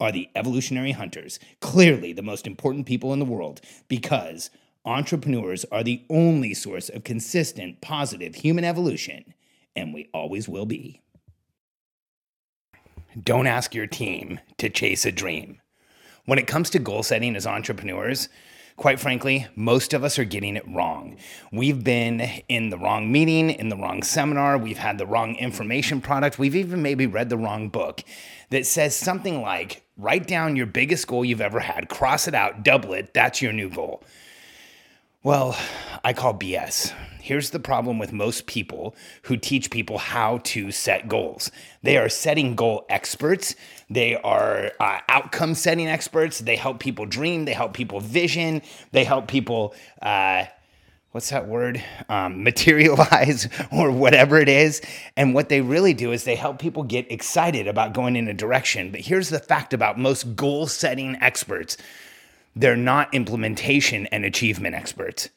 are the evolutionary hunters, clearly the most important people in the world, because entrepreneurs are the only source of consistent, positive human evolution, and we always will be. Don't ask your team to chase a dream. When it comes to goal setting as entrepreneurs, quite frankly, most of us are getting it wrong. We've been in the wrong meeting, in the wrong seminar, we've had the wrong information product, we've even maybe read the wrong book that says something like write down your biggest goal you've ever had, cross it out, double it, that's your new goal. Well, I call BS. Here's the problem with most people who teach people how to set goals. They are setting goal experts. They are uh, outcome setting experts. They help people dream. They help people vision. They help people, uh, what's that word? Um, materialize or whatever it is. And what they really do is they help people get excited about going in a direction. But here's the fact about most goal setting experts they're not implementation and achievement experts.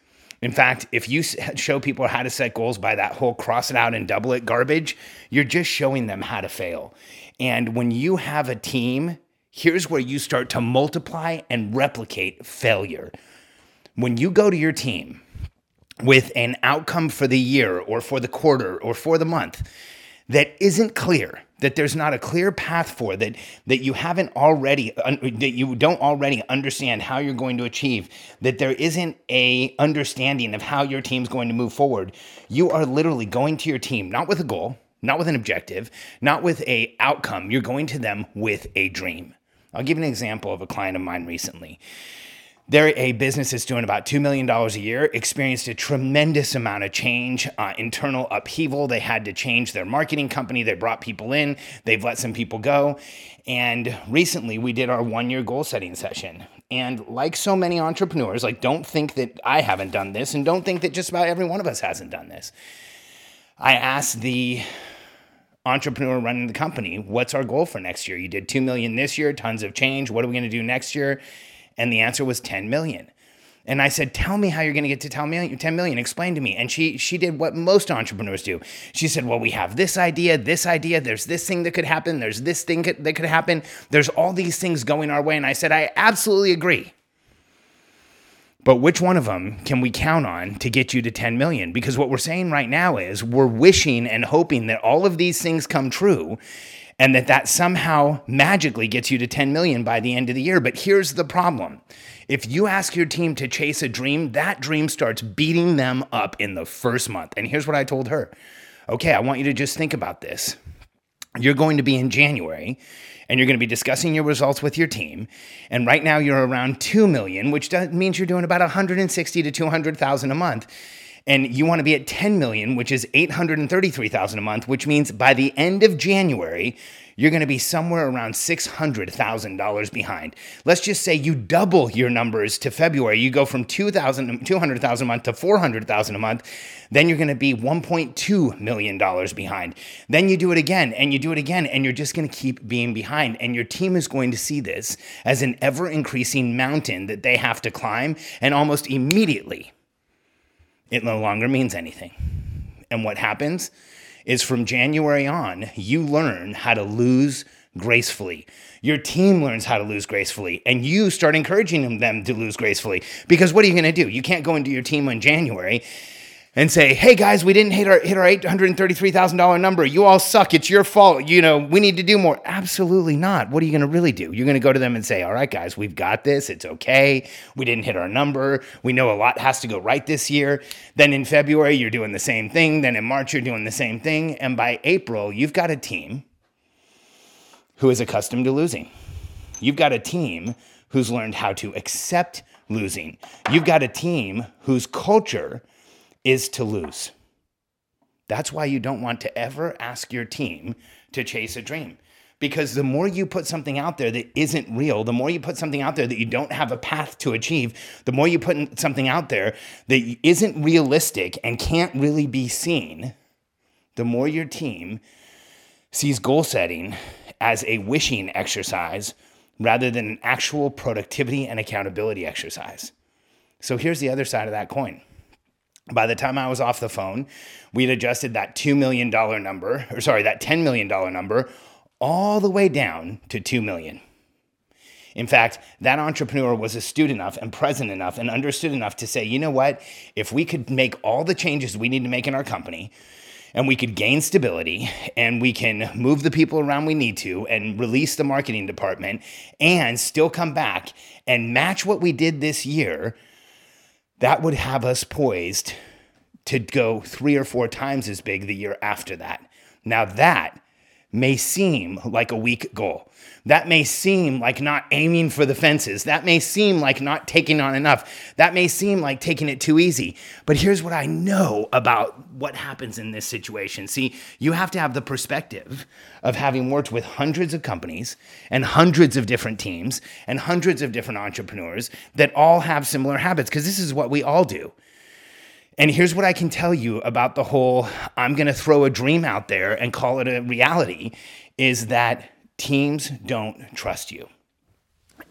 In fact, if you show people how to set goals by that whole cross it out and double it garbage, you're just showing them how to fail. And when you have a team, here's where you start to multiply and replicate failure. When you go to your team with an outcome for the year or for the quarter or for the month that isn't clear, that there's not a clear path for that that you haven't already that you don't already understand how you're going to achieve that there isn't a understanding of how your team's going to move forward. You are literally going to your team not with a goal not with an objective not with a outcome. You're going to them with a dream. I'll give an example of a client of mine recently they're a business that's doing about $2 million a year, experienced a tremendous amount of change, uh, internal upheaval. They had to change their marketing company. They brought people in, they've let some people go. And recently we did our one year goal setting session. And like so many entrepreneurs, like don't think that I haven't done this and don't think that just about every one of us hasn't done this. I asked the entrepreneur running the company, what's our goal for next year? You did 2 million this year, tons of change. What are we going to do next year? And the answer was 10 million. And I said, "Tell me how you're going to get to 10 million, 10 million. Explain to me." And she she did what most entrepreneurs do. She said, "Well, we have this idea, this idea. There's this thing that could happen. There's this thing that could happen. There's all these things going our way." And I said, "I absolutely agree." But which one of them can we count on to get you to 10 million? Because what we're saying right now is we're wishing and hoping that all of these things come true and that that somehow magically gets you to 10 million by the end of the year. But here's the problem. If you ask your team to chase a dream, that dream starts beating them up in the first month. And here's what I told her. Okay, I want you to just think about this. You're going to be in January and you're going to be discussing your results with your team. And right now you're around 2 million, which means you're doing about 160 to 200,000 a month and you want to be at 10 million, which is 833,000 a month, which means by the end of January, you're going to be somewhere around $600,000 behind. Let's just say you double your numbers to February. You go from 200,000 200,000 a month to 400,000 a month. Then you're going to be 1.2 million dollars behind. Then you do it again and you do it again and you're just going to keep being behind and your team is going to see this as an ever increasing mountain that they have to climb and almost immediately it no longer means anything. And what happens is from January on, you learn how to lose gracefully. Your team learns how to lose gracefully, and you start encouraging them to lose gracefully. Because what are you going to do? You can't go into your team in January and say, "Hey guys, we didn't hit our hit our eight hundred thirty three thousand dollar number. You all suck. It's your fault. You know we need to do more." Absolutely not. What are you going to really do? You're going to go to them and say, "All right, guys, we've got this. It's okay. We didn't hit our number. We know a lot has to go right this year." Then in February, you're doing the same thing. Then in March, you're doing the same thing, and by April, you've got a team who is accustomed to losing. You've got a team who's learned how to accept losing. You've got a team whose culture is to lose. That's why you don't want to ever ask your team to chase a dream. Because the more you put something out there that isn't real, the more you put something out there that you don't have a path to achieve, the more you put something out there that isn't realistic and can't really be seen, the more your team sees goal setting as a wishing exercise rather than an actual productivity and accountability exercise. So here's the other side of that coin. By the time I was off the phone, we'd adjusted that $2 million number, or sorry, that $10 million number, all the way down to 2 million. In fact, that entrepreneur was astute enough and present enough and understood enough to say, you know what? If we could make all the changes we need to make in our company, and we could gain stability and we can move the people around we need to and release the marketing department and still come back and match what we did this year, that would have us poised to go three or four times as big the year after that. Now, that may seem like a weak goal. That may seem like not aiming for the fences. That may seem like not taking on enough. That may seem like taking it too easy. But here's what I know about what happens in this situation. See, you have to have the perspective of having worked with hundreds of companies and hundreds of different teams and hundreds of different entrepreneurs that all have similar habits, because this is what we all do. And here's what I can tell you about the whole I'm going to throw a dream out there and call it a reality is that teams don't trust you.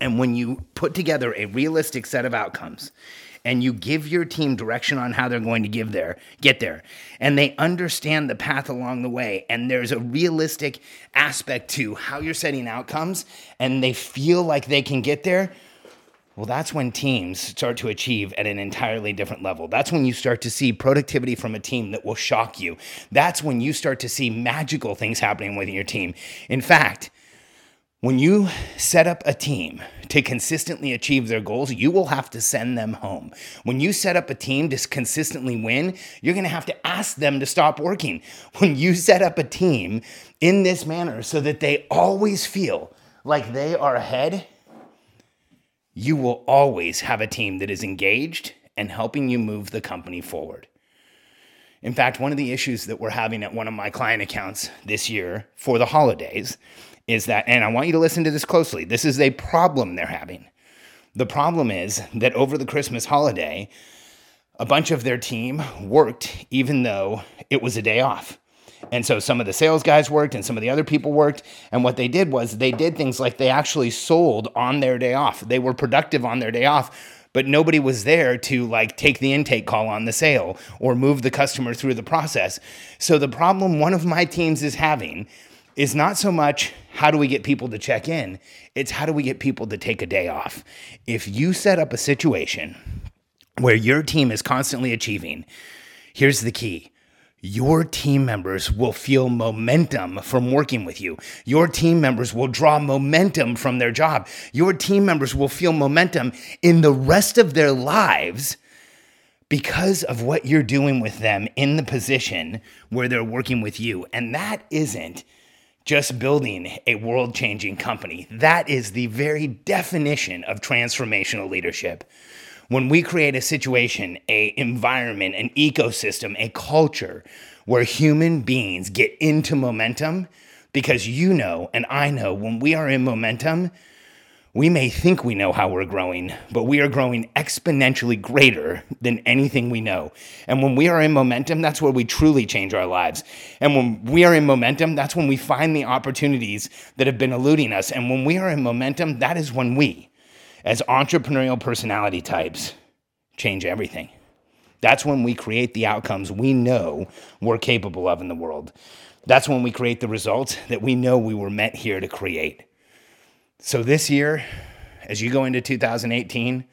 And when you put together a realistic set of outcomes and you give your team direction on how they're going to give there, get there, and they understand the path along the way, and there's a realistic aspect to how you're setting outcomes, and they feel like they can get there, well, that's when teams start to achieve at an entirely different level. That's when you start to see productivity from a team that will shock you. That's when you start to see magical things happening within your team. In fact, when you set up a team to consistently achieve their goals, you will have to send them home. When you set up a team to consistently win, you're going to have to ask them to stop working. When you set up a team in this manner so that they always feel like they are ahead, you will always have a team that is engaged and helping you move the company forward. In fact, one of the issues that we're having at one of my client accounts this year for the holidays is that, and I want you to listen to this closely, this is a problem they're having. The problem is that over the Christmas holiday, a bunch of their team worked even though it was a day off. And so some of the sales guys worked and some of the other people worked. And what they did was they did things like they actually sold on their day off. They were productive on their day off but nobody was there to like take the intake call on the sale or move the customer through the process. So the problem one of my teams is having is not so much how do we get people to check in, it's how do we get people to take a day off. If you set up a situation where your team is constantly achieving, here's the key your team members will feel momentum from working with you. Your team members will draw momentum from their job. Your team members will feel momentum in the rest of their lives because of what you're doing with them in the position where they're working with you. And that isn't just building a world changing company, that is the very definition of transformational leadership when we create a situation, a environment, an ecosystem, a culture where human beings get into momentum, because you know and I know when we are in momentum, we may think we know how we're growing, but we are growing exponentially greater than anything we know. And when we are in momentum, that's where we truly change our lives. And when we are in momentum, that's when we find the opportunities that have been eluding us. And when we are in momentum, that is when we as entrepreneurial personality types change everything. That's when we create the outcomes we know we're capable of in the world. That's when we create the results that we know we were meant here to create. So, this year, as you go into 2018,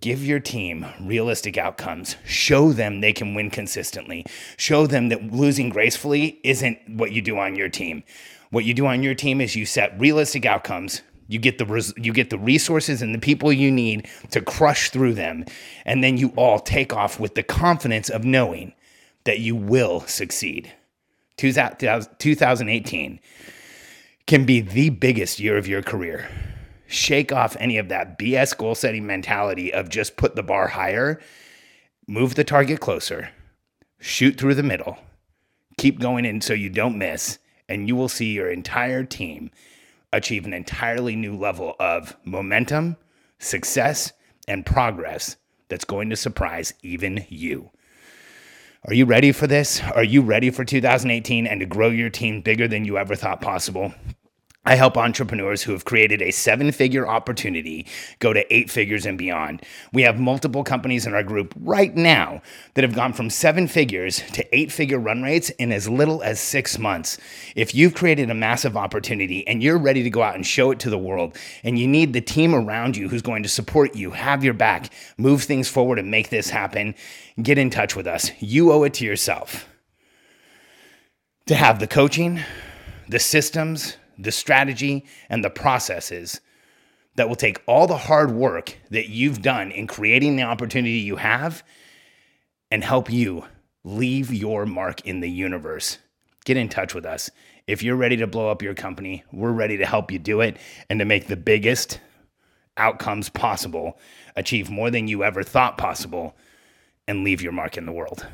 Give your team realistic outcomes. Show them they can win consistently. Show them that losing gracefully isn't what you do on your team. What you do on your team is you set realistic outcomes. You get the res- you get the resources and the people you need to crush through them, and then you all take off with the confidence of knowing that you will succeed. 2018 can be the biggest year of your career. Shake off any of that BS goal setting mentality of just put the bar higher, move the target closer, shoot through the middle, keep going in so you don't miss, and you will see your entire team achieve an entirely new level of momentum, success, and progress that's going to surprise even you. Are you ready for this? Are you ready for 2018 and to grow your team bigger than you ever thought possible? I help entrepreneurs who have created a seven figure opportunity go to eight figures and beyond. We have multiple companies in our group right now that have gone from seven figures to eight figure run rates in as little as six months. If you've created a massive opportunity and you're ready to go out and show it to the world, and you need the team around you who's going to support you, have your back, move things forward, and make this happen, get in touch with us. You owe it to yourself to have the coaching, the systems, the strategy, and the processes that will take all the hard work that you've done in creating the opportunity you have and help you leave your mark in the universe. Get in touch with us. If you're ready to blow up your company, we're ready to help you do it and to make the biggest outcomes possible, achieve more than you ever thought possible, and leave your mark in the world.